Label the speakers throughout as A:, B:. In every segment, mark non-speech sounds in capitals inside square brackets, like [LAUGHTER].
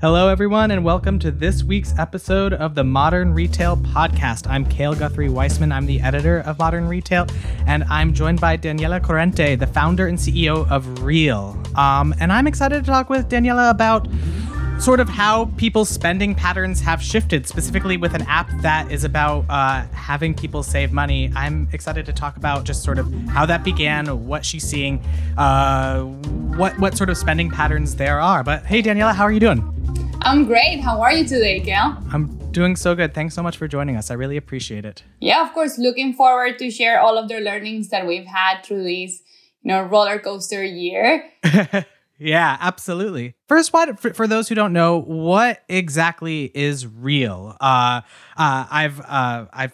A: Hello, everyone, and welcome to this week's episode of the Modern Retail Podcast. I'm Cale Guthrie Weissman. I'm the editor of Modern Retail, and I'm joined by Daniela Corrente, the founder and CEO of Reel. Um, and I'm excited to talk with Daniela about sort of how people's spending patterns have shifted, specifically with an app that is about uh, having people save money. I'm excited to talk about just sort of how that began, what she's seeing, uh, what what sort of spending patterns there are. But hey, Daniela, how are you doing?
B: I'm great. How are you today, Cale?
A: I'm doing so good. Thanks so much for joining us. I really appreciate it.
B: Yeah, of course. Looking forward to share all of the learnings that we've had through this, you know, roller coaster year. [LAUGHS]
A: yeah, absolutely. First, what for, for, those who don't know, what exactly is Reel? Uh, uh, I've uh, I've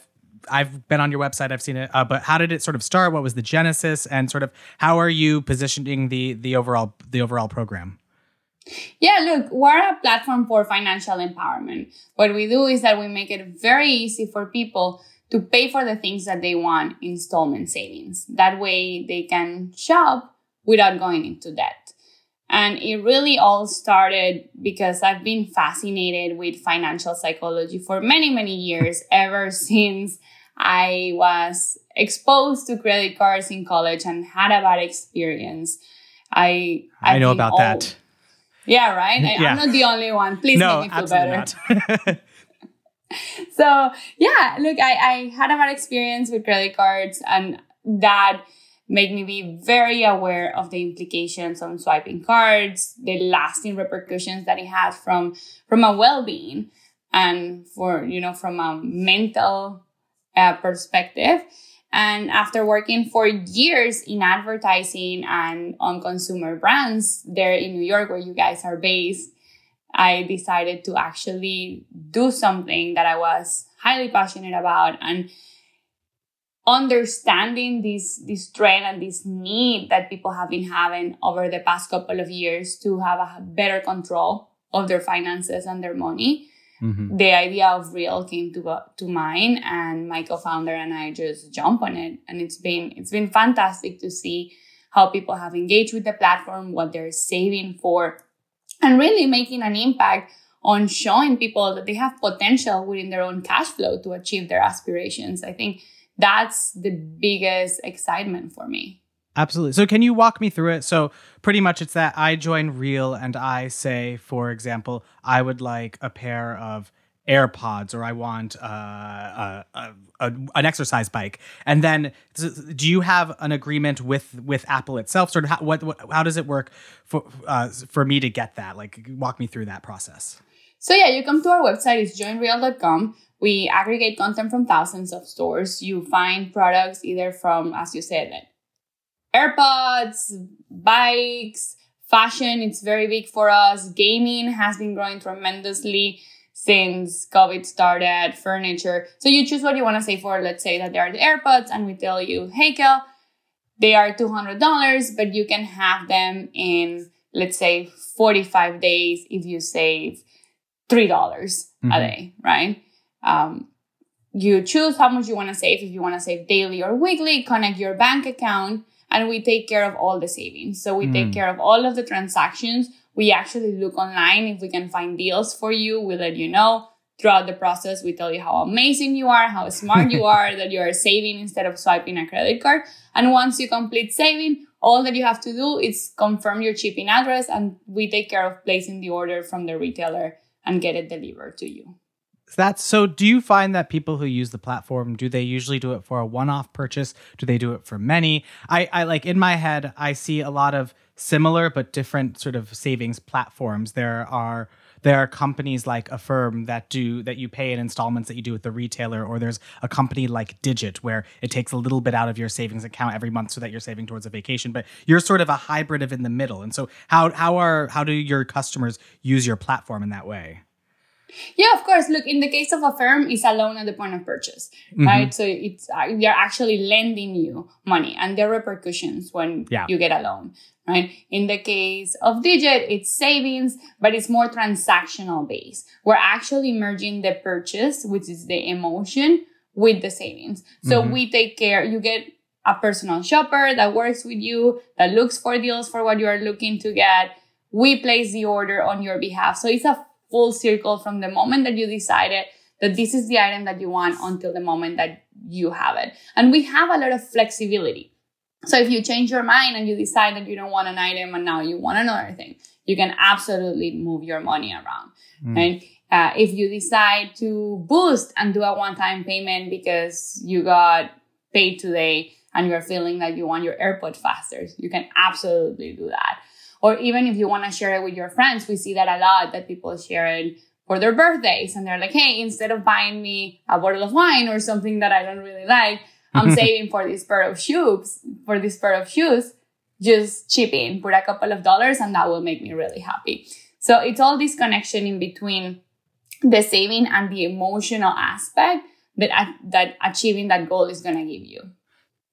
A: I've been on your website. I've seen it, uh, but how did it sort of start? What was the genesis, and sort of how are you positioning the the overall the overall program?
B: Yeah, look, we're a platform for financial empowerment. What we do is that we make it very easy for people to pay for the things that they want installment savings. That way they can shop without going into debt. And it really all started because I've been fascinated with financial psychology for many, many years, [LAUGHS] ever since I was exposed to credit cards in college and had a bad experience. I
A: I know about all, that.
B: Yeah, right. I, am not the only one. Please no, make me feel better. [LAUGHS] so yeah, look, I, I had a bad experience with credit cards and that made me be very aware of the implications on swiping cards, the lasting repercussions that it has from from a well-being and for you know from a mental uh, perspective. And after working for years in advertising and on consumer brands there in New York, where you guys are based, I decided to actually do something that I was highly passionate about and understanding this this trend and this need that people have been having over the past couple of years to have a better control of their finances and their money mm-hmm. the idea of Reel came to uh, to mind and my co-founder and i just jump on it and it's been it's been fantastic to see how people have engaged with the platform what they're saving for and really making an impact on showing people that they have potential within their own cash flow to achieve their aspirations i think that's the biggest excitement for me
A: Absolutely. So, can you walk me through it? So, pretty much it's that I join Reel and I say, for example, I would like a pair of AirPods or I want uh, a, a, a, an exercise bike. And then, do you have an agreement with with Apple itself? Sort of how, what, what how does it work for uh, for me to get that? Like, walk me through that process.
B: So yeah, you come to our website. It's joinreel.com. We aggregate content from thousands of stores. You find products either from, as you said, AirPods, bikes, fashion, it's very big for us. Gaming has been growing tremendously since COVID started, furniture. So you choose what you want to save for. Let's say that they are the AirPods and we tell you, hey, Cale, they are $200, but you can have them in, let's say, 45 days if you save $3 mm-hmm. a day, right? Um, you choose how much you want to save. If you want to save daily or weekly, connect your bank account and we take care of all the savings. So we mm. take care of all of the transactions. We actually look online if we can find deals for you. We let you know throughout the process. We tell you how amazing you are, how smart you are, that you are saving instead of swiping a credit card. And once you complete saving, all that you have to do is confirm your shipping address and we take care of placing the order from the retailer and get it delivered to you.
A: That's so. Do you find that people who use the platform do they usually do it for a one-off purchase? Do they do it for many? I, I like in my head, I see a lot of similar but different sort of savings platforms. There are there are companies like Affirm that do that you pay in installments that you do with the retailer, or there's a company like Digit where it takes a little bit out of your savings account every month so that you're saving towards a vacation. But you're sort of a hybrid of in the middle. And so how how are how do your customers use your platform in that way?
B: Yeah, of course. Look, in the case of Affirm, it's a loan at the point of purchase, mm-hmm. right? So it's uh, we are actually lending you money, and there are repercussions when yeah. you get a loan, right? In the case of Digit, it's savings, but it's more transactional based. We're actually merging the purchase, which is the emotion, with the savings. So mm-hmm. we take care. You get a personal shopper that works with you, that looks for deals for what you are looking to get. We place the order on your behalf. So it's a full circle from the moment that you decided that this is the item that you want until the moment that you have it. And we have a lot of flexibility. So if you change your mind and you decide that you don't want an item and now you want another thing, you can absolutely move your money around. Mm. Right? Uh, if you decide to boost and do a one-time payment because you got paid today and you're feeling that you want your AirPod faster, you can absolutely do that. Or even if you want to share it with your friends, we see that a lot that people share it for their birthdays and they're like, hey, instead of buying me a bottle of wine or something that I don't really like, I'm [LAUGHS] saving for this pair of shoes, for this pair of shoes, just chip in, put a couple of dollars and that will make me really happy. So it's all this connection in between the saving and the emotional aspect that, that achieving that goal is going to give you.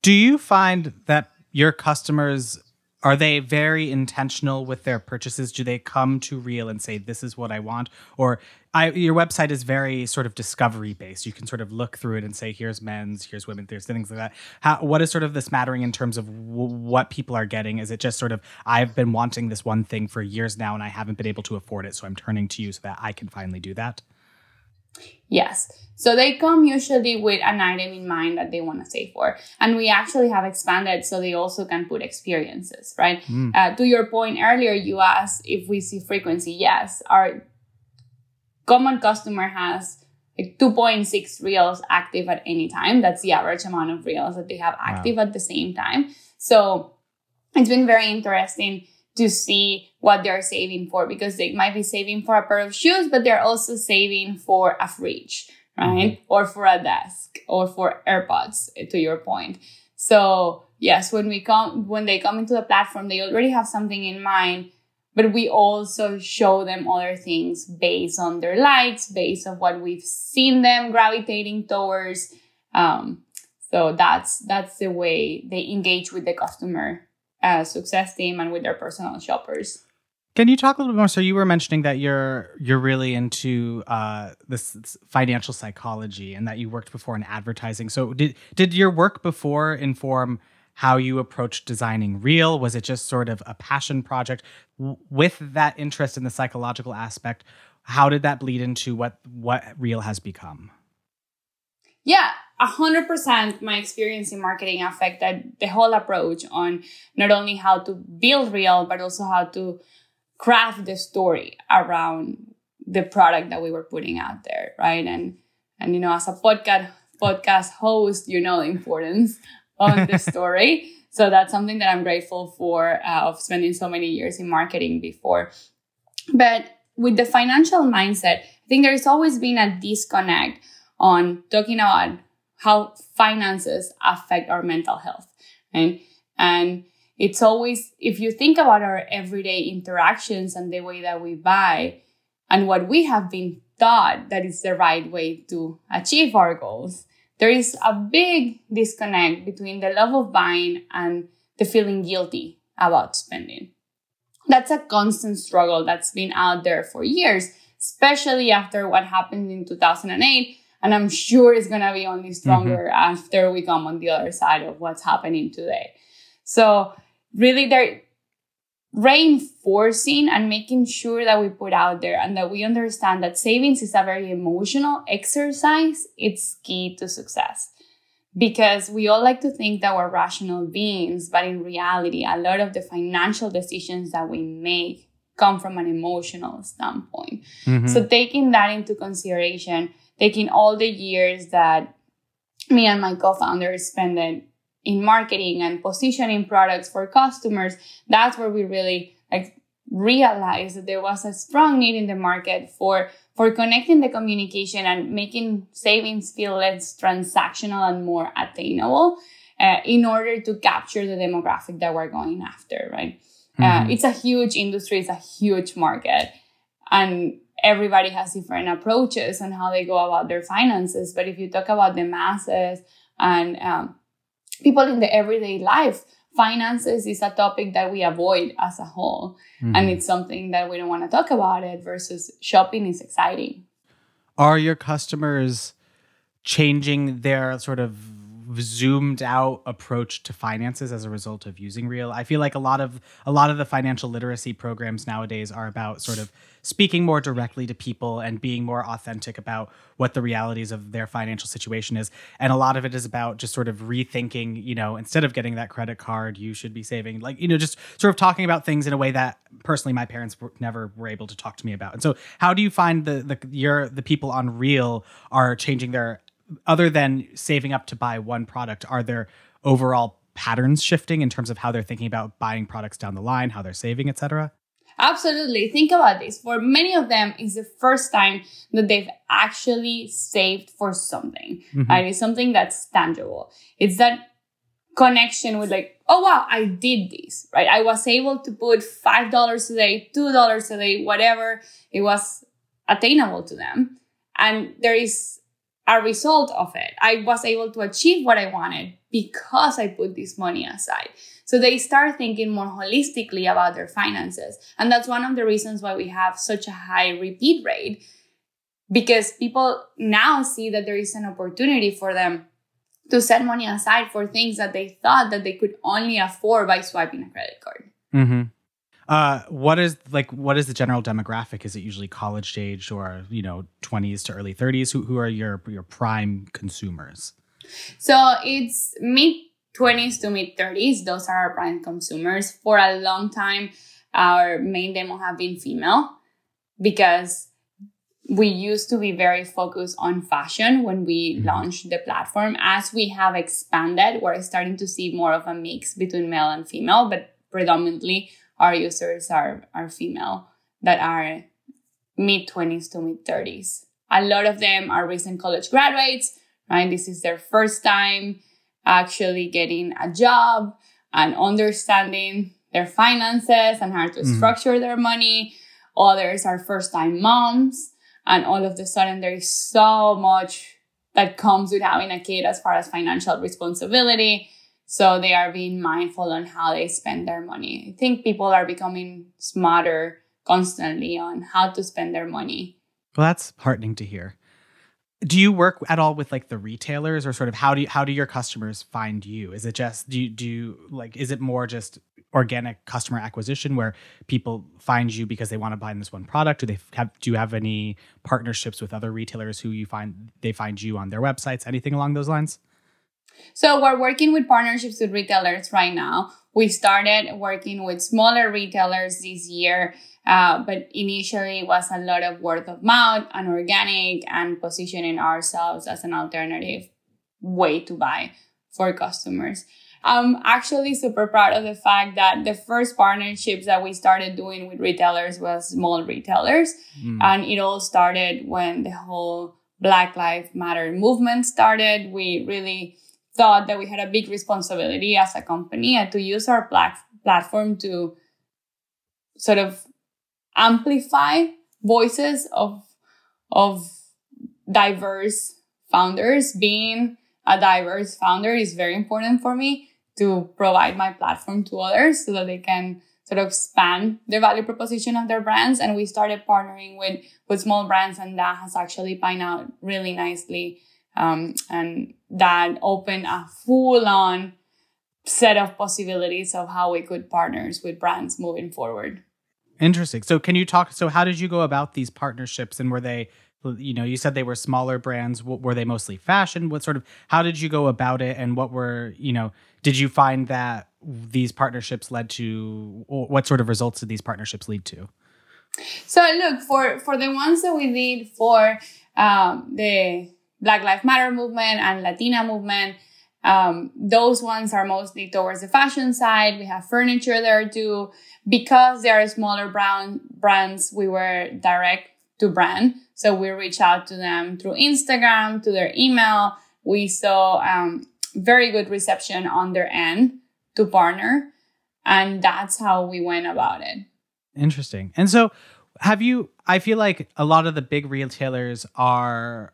A: Do you find that your customers are they very intentional with their purchases? Do they come to Reel and say, "This is what I want," or I, your website is very sort of discovery based. You can sort of look through it and say, "Here's men's, here's women, there's things like that." How, what is sort of this mattering in terms of w- what people are getting? Is it just sort of I've been wanting this one thing for years now and I haven't been able to afford it, so I'm turning to you so that I can finally do that?
B: Yes. So they come usually with an item in mind that they want to save for. And we actually have expanded so they also can put experiences, right? Mm. Uh, to your point earlier, you asked if we see frequency. Yes. Our common customer has like 2.6 reels active at any time. That's the average amount of reels that they have active wow. at the same time. So it's been very interesting to see what they're saving for because they might be saving for a pair of shoes, but they're also saving for a fridge, right? Mm-hmm. Or for a desk or for AirPods, to your point. So yes, when we come, when they come into the platform, they already have something in mind, but we also show them other things based on their likes, based on what we've seen them gravitating towards. Um, so that's, that's the way they engage with the customer uh, success team and with their personal shoppers.
A: Can you talk a little bit more? So you were mentioning that you're you're really into uh, this, this, financial psychology and that you worked before in advertising. So did did your work before inform how you approached designing Reel? Was it just sort of a passion project? W- with that interest in the psychological aspect, how did that bleed into what what Reel has become?
B: Yeah, a hundred percent my experience in marketing affected the whole approach on not only how to build Reel, but also how to craft the story around the product that we were putting out there, right? And and you know, as a podcast podcast host, you know the importance [LAUGHS] of the story. so that's something that I'm grateful for uh, of spending so many years in marketing before. But with the financial mindset, I think there's always been a disconnect on talking about how finances affect our mental health. Right? And it's always, if you think about our everyday interactions and the way that we buy and what we have been taught that is the right way to achieve our goals, there is a big disconnect between the love of buying and the feeling guilty about spending. That's a constant struggle that's been out there for years, especially after what happened in 2008 and I'm sure it's going to be only stronger mm-hmm. after we come on the other side of what's happening today. So really they're reinforcing and making sure that we put out there and that we understand that savings is a very emotional exercise. It's key to success because we all like to think that we're rational beings, but in reality, a lot of the financial decisions that we make come from an emotional standpoint. Mm-hmm. So taking that into consideration, taking all the years that me and my co-founders spent in marketing and positioning products for customers, that's where we really like realized that there was a strong need in the market for for connecting the communication and making savings feel less transactional and more attainable uh, in order to capture the demographic that we're going after, right? Uh, mm-hmm. Uh, it's a huge industry, it's a huge market. And everybody has different approaches on how they go about their finances. But if you talk about the masses and um, people in the everyday life, finances is a topic that we avoid as a whole. Mm-hmm. And it's something that we don't want to talk about it versus shopping is exciting.
A: Are your customers changing their sort of zoomed out approach to finances as a result of using Reel. I feel like a lot of a lot of the financial literacy programs nowadays are about sort of speaking more directly to people and being more authentic about what the realities of their financial situation is. And a lot of it is about just sort of rethinking, you know, instead of getting that credit card, you should be saving. Like, you know, just sort of talking about things in a way that personally my parents were, never were able to talk to me about. And so how do you find the the your the people on Reel are changing their other than saving up to buy one product, are there overall patterns shifting in terms of how they're thinking about buying products down the line, how they're saving, etc.?
B: Absolutely. Think about this. For many of them, it's the first time that they've actually saved for something. Mm-hmm. Right? It's something that's tangible. It's that connection with like, oh wow, I did this, right? I was able to put five dollars a day, two dollars a day, whatever it was attainable to them. And there is a result of it. I was able to achieve what I wanted because I put this money aside. So they start thinking more holistically about their finances. And that's one of the reasons why we have such a high repeat rate because people now see that there is an opportunity for them to set money aside for things that they thought that they could only afford by swiping a credit card.
A: Mm-hmm. Uh, what is like what is the general demographic? Is it usually college age or you know twenties to early thirties? Who who are your your prime consumers?
B: So it's mid twenties to mid thirties. Those are our prime consumers. For a long time, our main demo have been female because we used to be very focused on fashion when we mm-hmm. launched the platform. As we have expanded, we're starting to see more of a mix between male and female, but predominantly our users are, are female that are mid 20s to mid 30s. A lot of them are recent college graduates, right? This is their first time actually getting a job and understanding their finances and how to mm structure their money. Others are first time moms. And all of a sudden, there is so much that comes with having a kid as far as financial responsibility so they are being mindful on how they spend their money. I think people are becoming smarter constantly on how to spend their money.
A: Well, that's heartening to hear. Do you work at all with like the retailers or sort of how do you, how do your customers find you? Is it just do you, do you like is it more just organic customer acquisition where people find you because they want to buy this one product? Do they have do you have any partnerships with other retailers who you find they find you on their websites? Anything along those lines?
B: So we're working with partnerships with retailers right now. We started working with smaller retailers this year, uh, but initially it was a lot of word of mouth and organic and positioning ourselves as an alternative way to buy for customers. I'm actually super proud of the fact that the first partnerships that we started doing with retailers was small retailers. Mm. And it all started when the whole Black Lives Matter movement started. We really thought that we had a big responsibility as a company and to use our plat- platform to sort of amplify voices of of diverse founders. Being a diverse founder is very important for me to provide my platform to others so that they can sort of span the value proposition of their brands. And we started partnering with with small brands and that has actually panned out really nicely. Um, and that opened a full on set of possibilities of how we could partners with brands moving forward.
A: Interesting. So can you talk so how did you go about these partnerships and were they you know you said they were smaller brands were they mostly fashion what sort of how did you go about it and what were you know did you find that these partnerships led to what sort of results did these partnerships lead to
B: so look for for the ones that we did for um, the Black Lives Matter movement and Latina movement. Um, those ones are mostly towards the fashion side. We have furniture there too. Because they are smaller brown brands, we were direct to brand. So we reach out to them through Instagram, to their email. We saw um, very good reception on their end to partner. And that's how we went about it.
A: Interesting. And so have you, I feel like a lot of the big retailers are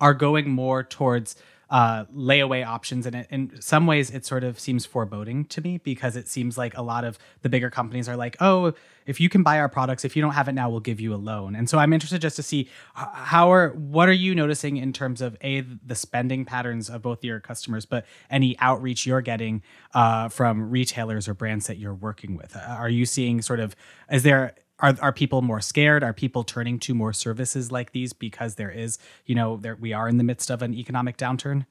A: are going more towards uh, layaway options. And in some ways, it sort of seems foreboding to me because it seems like a lot of the bigger companies are like, oh, if you can buy our products, if you don't have it now, we'll give you a loan. And so I'm interested just to see how are what are you noticing in terms of a the spending patterns of both your customers, but any outreach you're getting uh, from retailers or brands that you're working with. Are you seeing sort of is there are are people more scared? Are people turning to more services like these because there is, you know, there we are in the midst of an economic downturn?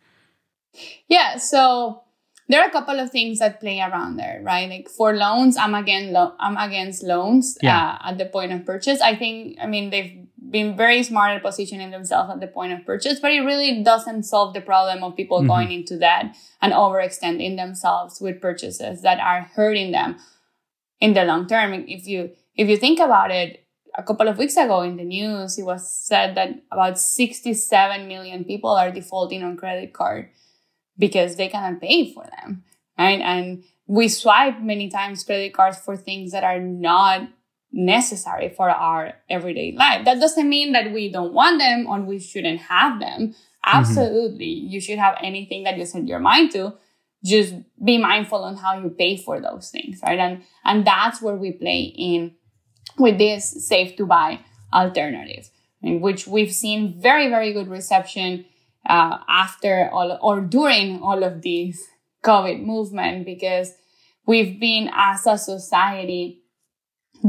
B: Yeah, so there are a couple of things that play around there, right? Like for loans, I'm again lo- I'm against loans yeah. uh, at the point of purchase. I think I mean they've been very smart at positioning themselves at the point of purchase, but it really doesn't solve the problem of people mm-hmm. going into debt and overextending themselves with purchases that are hurting them in the long term. If you if you think about it, a couple of weeks ago in the news, it was said that about 67 million people are defaulting on credit card because they cannot pay for them, right? And we swipe many times credit cards for things that are not necessary for our everyday life. That doesn't mean that we don't want them or we shouldn't have them. Mm-hmm. Absolutely. Mm-hmm. You should have anything that you set your mind to. Just be mindful on how you pay for those things, right? And, and that's where we play in with this safe to buy alternative, in which we've seen very, very good reception uh, after all or during all of these [LAUGHS] COVID movement because we've been as a society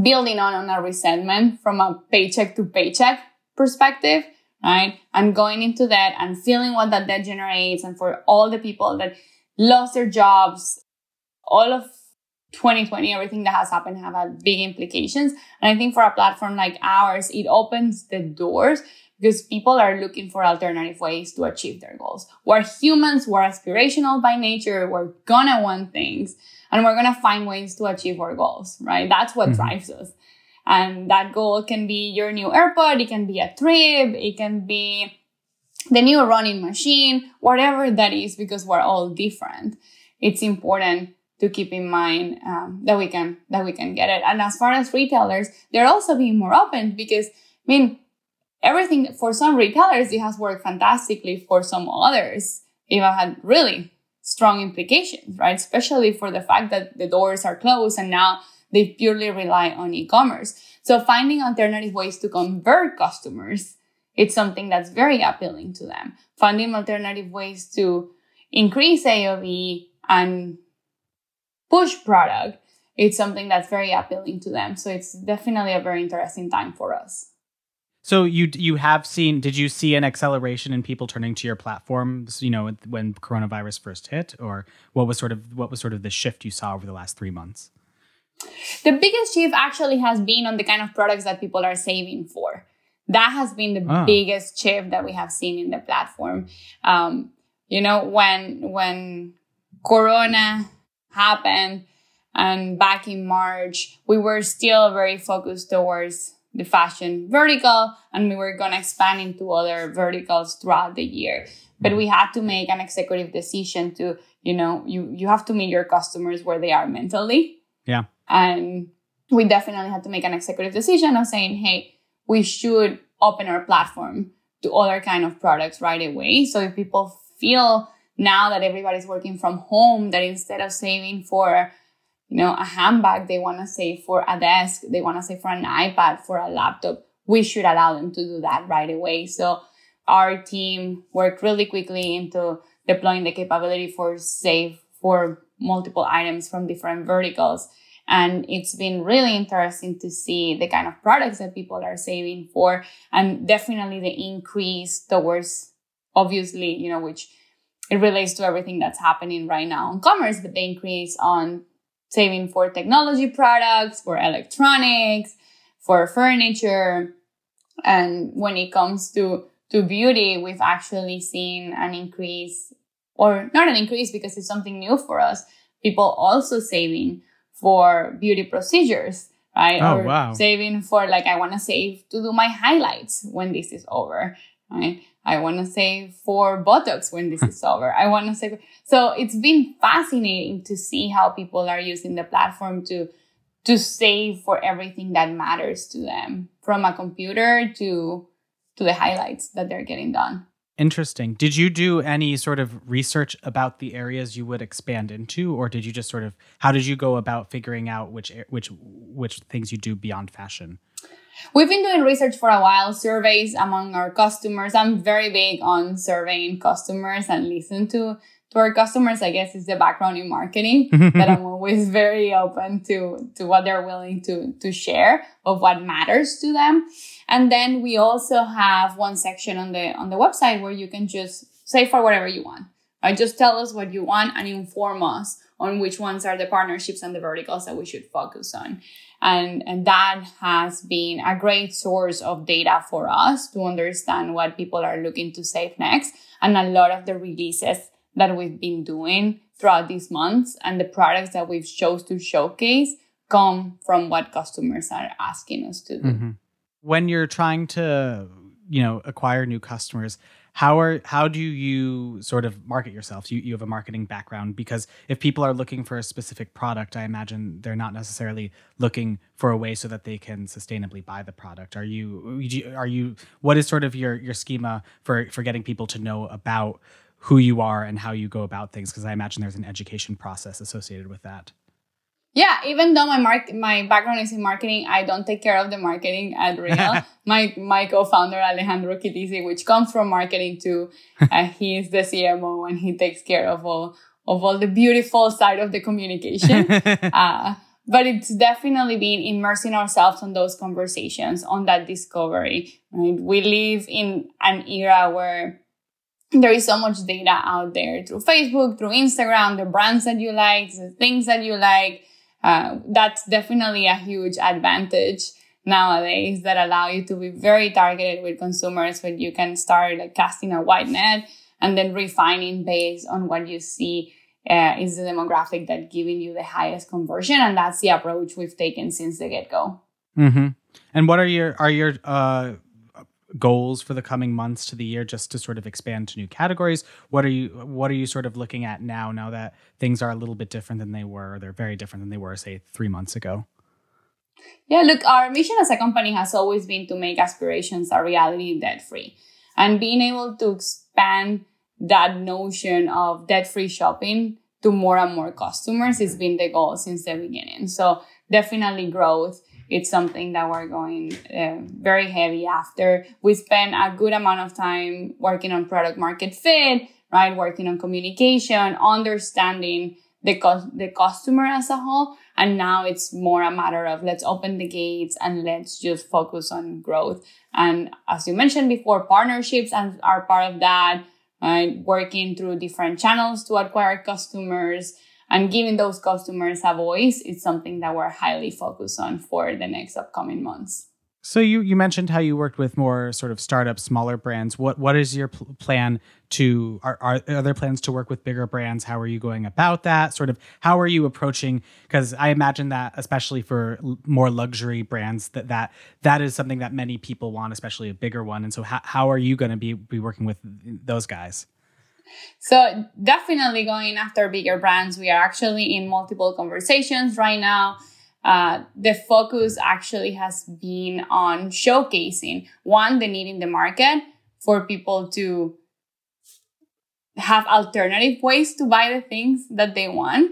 B: building on, on a resentment from a paycheck to paycheck perspective, right? And going into that and feeling what that debt generates and for all the people that lost their jobs, all of 2020, everything that has happened have had big implications. And I think for a platform like ours, it opens the doors because people are looking for alternative ways to achieve their goals. We're humans, we're aspirational by nature, we're gonna want things, and we're gonna find ways to achieve our goals, right? That's what mm-hmm. drives us. And that goal can be your new AirPod, it can be a trip, it can be the new running machine, whatever that is, because we're all different. It's important to keep in mind um, that we can that we can get it. And as far as retailers, they're also being more open because I mean everything for some retailers it has worked fantastically. For some others, it had really strong implications, right? Especially for the fact that the doors are closed and now they purely rely on e-commerce. So finding alternative ways to convert customers, it's something that's very appealing to them. Finding alternative ways to increase AOV and push product, it's something that's very appealing to them. So it's definitely a very interesting time for us.
A: So you you have seen? Did you see an acceleration in people turning to your platforms? You know, when coronavirus first hit, or what was sort of what was sort of the shift you saw over the last three months?
B: The biggest shift actually has been on the kind of products that people are saving for. That has been the oh. biggest shift that we have seen in the platform. Um, you know, when when Corona happened. And back in March, we were still very focused towards the fashion vertical and we were going to expand into other verticals throughout the year. But we had to make an executive decision to, you know, you, you have to meet your customers where they are mentally.
A: Yeah.
B: And we definitely had to make an executive decision of saying, hey, we should open our platform to other kind of products right away. So if people feel now that everybody's working from home that instead of saving for you know a handbag they want to save for a desk they want to save for an ipad for a laptop we should allow them to do that right away. So our team worked really quickly into deploying the capability for save for multiple items from different verticals. And it's been really interesting to see the kind of products that people are saving for and definitely the increase towards obviously you know which it relates to everything that's happening right now in commerce, but the increase on saving for technology products, for electronics, for furniture. And when it comes to, to beauty, we've actually seen an increase or not an increase because it's something new for us. People also saving for beauty procedures, right?
A: Oh, or wow.
B: saving for like, I want to save to do my highlights when this is over, right? I want to save for Botox when this is [LAUGHS] over. I want to save. So it's been fascinating to see how people are using the platform to, to save for everything that matters to them from a computer to, to the highlights that they're getting done.
A: Interesting. Did you do any sort of research about the areas you would expand into, or did you just sort of how did you go about figuring out which which which things you do beyond fashion?
B: We've been doing research for a while, surveys among our customers. I'm very big on surveying customers and listen to to our customers. I guess is the background in marketing [LAUGHS] that I'm always very open to to what they're willing to to share of what matters to them. And then we also have one section on the on the website where you can just say for whatever you want. Right? Just tell us what you want and inform us on which ones are the partnerships and the verticals that we should focus on. And, and that has been a great source of data for us to understand what people are looking to save next. And a lot of the releases that we've been doing throughout these months and the products that we've chose to showcase come from what customers are asking us to do. Mm-hmm.
A: When you're trying to, you know, acquire new customers, how are how do you sort of market yourself? You, you have a marketing background? Because if people are looking for a specific product i imagine they're not necessarily looking for a way so that they can sustainably buy the product. Are you are you what is sort of your your schema for for getting people to know about who you are and how you go about things? Because i imagine there's an education process associated with that
B: yeah, even though my mark my background is in marketing, I don't take care of the marketing at Reel. [LAUGHS] my my co-founder Alejandro Kitisi, which comes from marketing too, uh, he is the CMO and he takes care of all of all the beautiful side of the communication. [LAUGHS] uh, but it's definitely been immersing ourselves on those conversations, on that discovery. Right? We live in an era where there is so much data out there through Facebook, through Instagram, the brands that you like, the things that you like uh, that's definitely a huge advantage nowadays that allow you to be very targeted with consumers when you can start like casting a wide net and then refining based on what you see uh, is the demographic that giving you the highest conversion and that's the approach we've taken since the get-go
A: mm-hmm. and what are your are your uh, goals for the coming months to the year just to sort of expand to new categories? What are you what are you sort of looking at now now that things are a little bit different than they were they're very different than they were say 3 months ago?
B: Yeah look our mission as a company has always been to make aspirations a reality debt free and being able to expand that notion of debt free shopping to more and more customers has been the goal since the beginning. So definitely growth it's something that we're going uh, very heavy after. We spend a good amount of time working on product market fit, right? Working on communication, understanding the, co- the customer as a whole. And now it's more a matter of let's open the gates and let's just focus on growth. And as you mentioned before, partnerships and are part of that, right? Working through different channels to acquire customers and giving those customers a voice is something that we're highly focused on for the next upcoming months.
A: So you you mentioned how you worked with more sort of startup, smaller brands. What what is your pl- plan to are, are are there plans to work with bigger brands? How are you going about that? Sort of how are you approaching? Because I imagine that especially for l- more luxury brands, that that that is something that many people want, especially a bigger one. And so how how are you going to be be working with those guys?
B: So definitely going after bigger brands. We are actually in multiple conversations right now. Uh, the focus actually has been on showcasing one, the need in the market for people to have alternative ways to buy the things that they want.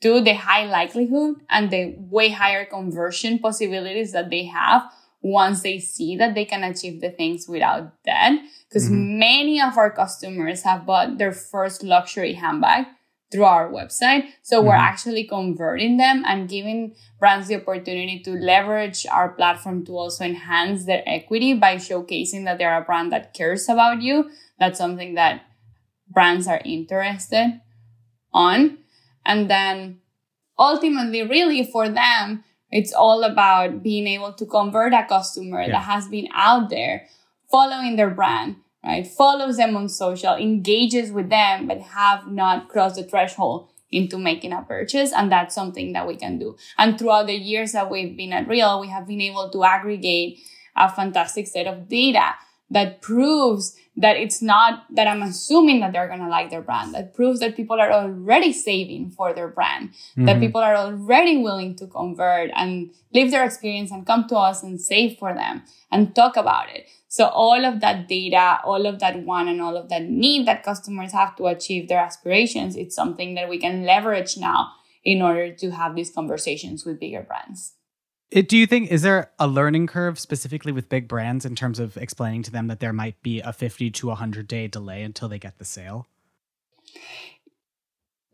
B: Two, the high likelihood and the way higher conversion possibilities that they have once they see that they can achieve the things without debt. Because mm-hmm. many of our customers have bought their first luxury handbag through our website. So mm-hmm. we're actually converting them and giving brands the opportunity to leverage our platform to also enhance their equity by showcasing that they're a brand that cares about you. That's something that brands are interested on. And then ultimately, really for them, it's all about being able to convert a customer yeah. that has been out there following their brand, right? Follows them on social, engages with them, but have not crossed the threshold into making a purchase. And that's something that we can do. And throughout the years that we've been at Reel, we have been able to aggregate a fantastic set of data that proves that it's not that I'm assuming that they're going to like their brand. That proves that people are already saving for their brand, mm-hmm. that people are already willing to convert and live their experience and come to us and save for them and talk about it. So all of that data, all of that want and all of that need that customers have to achieve their aspirations, it's something that we can leverage now in order to have these conversations with bigger brands.
A: It, do you think is there a learning curve specifically with big brands in terms of explaining to them that there might be a 50 to 100 day delay until they get the sale?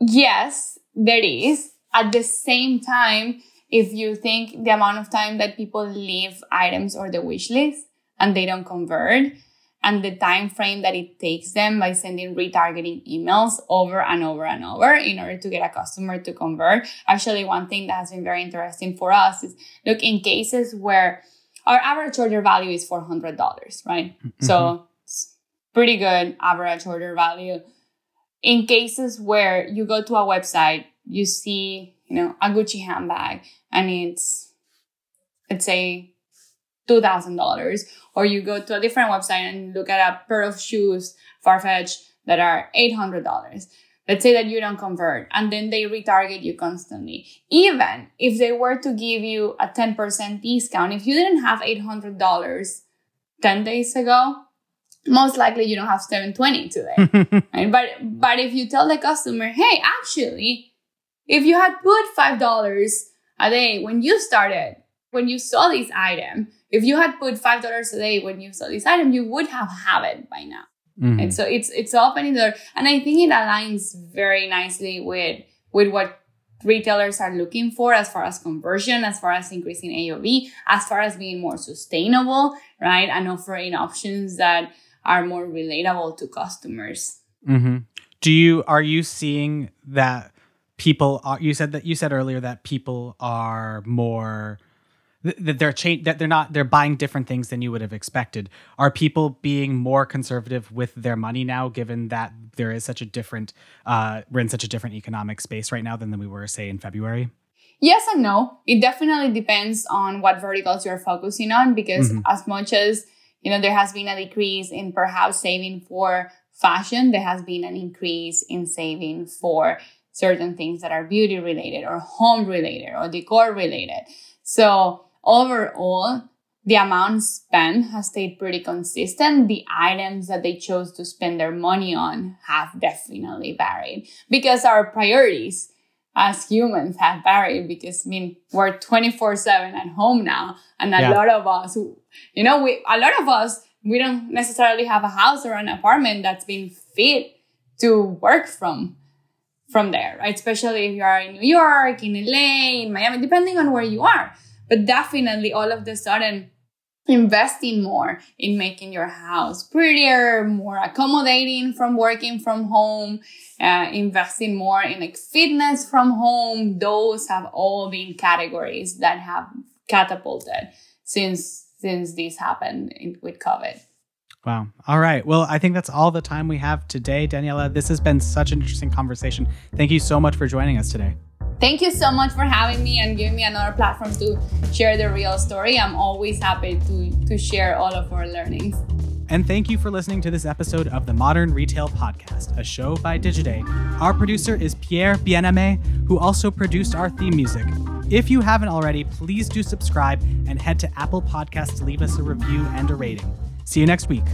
B: Yes, there is. At the same time, if you think the amount of time that people leave items or the wish list and they don't convert, and the time frame that it takes them by sending retargeting emails over and over and over in order to get a customer to convert. Actually, one thing that has been very interesting for us is look in cases where our average order value is $400, right? Mm-hmm. So it's pretty good average order value. In cases where you go to a website, you see, you know, a Gucci handbag and it's, let's say $2,000 or you go to a different website and look at a pair of shoes, Farfetch, that are $800. Let's say that you don't convert and then they retarget you constantly. Even if they were to give you a 10% discount, if you didn't have $800 10 days ago, most likely you don't have 720 today. [LAUGHS] right? But, but if you tell the customer, hey, actually, if you had put $5 a day when you started, when you saw this item, if you had put five dollars a day when you saw this item, you would have have it by now. Mm-hmm. And so it's it's opening the door, and I think it aligns very nicely with with what retailers are looking for as far as conversion, as far as increasing AOV, as far as being more sustainable, right, and offering options that are more relatable to customers.
A: Mm-hmm. Do you are you seeing that people are? You said that you said earlier that people are more that they're cha- that they're not they're buying different things than you would have expected. Are people being more conservative with their money now, given that there is such a different uh, we're in such a different economic space right now than, than we were say in February?
B: Yes and no. It definitely depends on what verticals you're focusing on because mm-hmm. as much as you know there has been a decrease in perhaps saving for fashion, there has been an increase in saving for certain things that are beauty related or home related or decor related. So overall, the amount spent has stayed pretty consistent. The items that they chose to spend their money on have definitely varied because our priorities as humans have varied because I mean we're 24 7 at home now and a yeah. lot of us you know we a lot of us we don't necessarily have a house or an apartment that's been fit to work from from there right especially if you are in New York in LA in Miami depending on where you are but definitely all of the sudden, investing more in making your house prettier, more accommodating from working from home, uh, investing more in like fitness from home. Those have all been categories that have catapulted since since this happened in, with COVID.
A: Wow. All right. Well, I think that's all the time we have today, Daniela. This has been such an interesting conversation. Thank you so much for joining us today.
B: Thank you so much for having me and giving me another platform to share the real story. I'm always happy to, to share all of our learnings.
A: And thank you for listening to this episode of the Modern Retail Podcast, a show by Digiday. Our producer is Pierre Bienaimé, who also produced our theme music. If you haven't already, please do subscribe and head to Apple Podcasts to leave us a review and a rating. See you next week.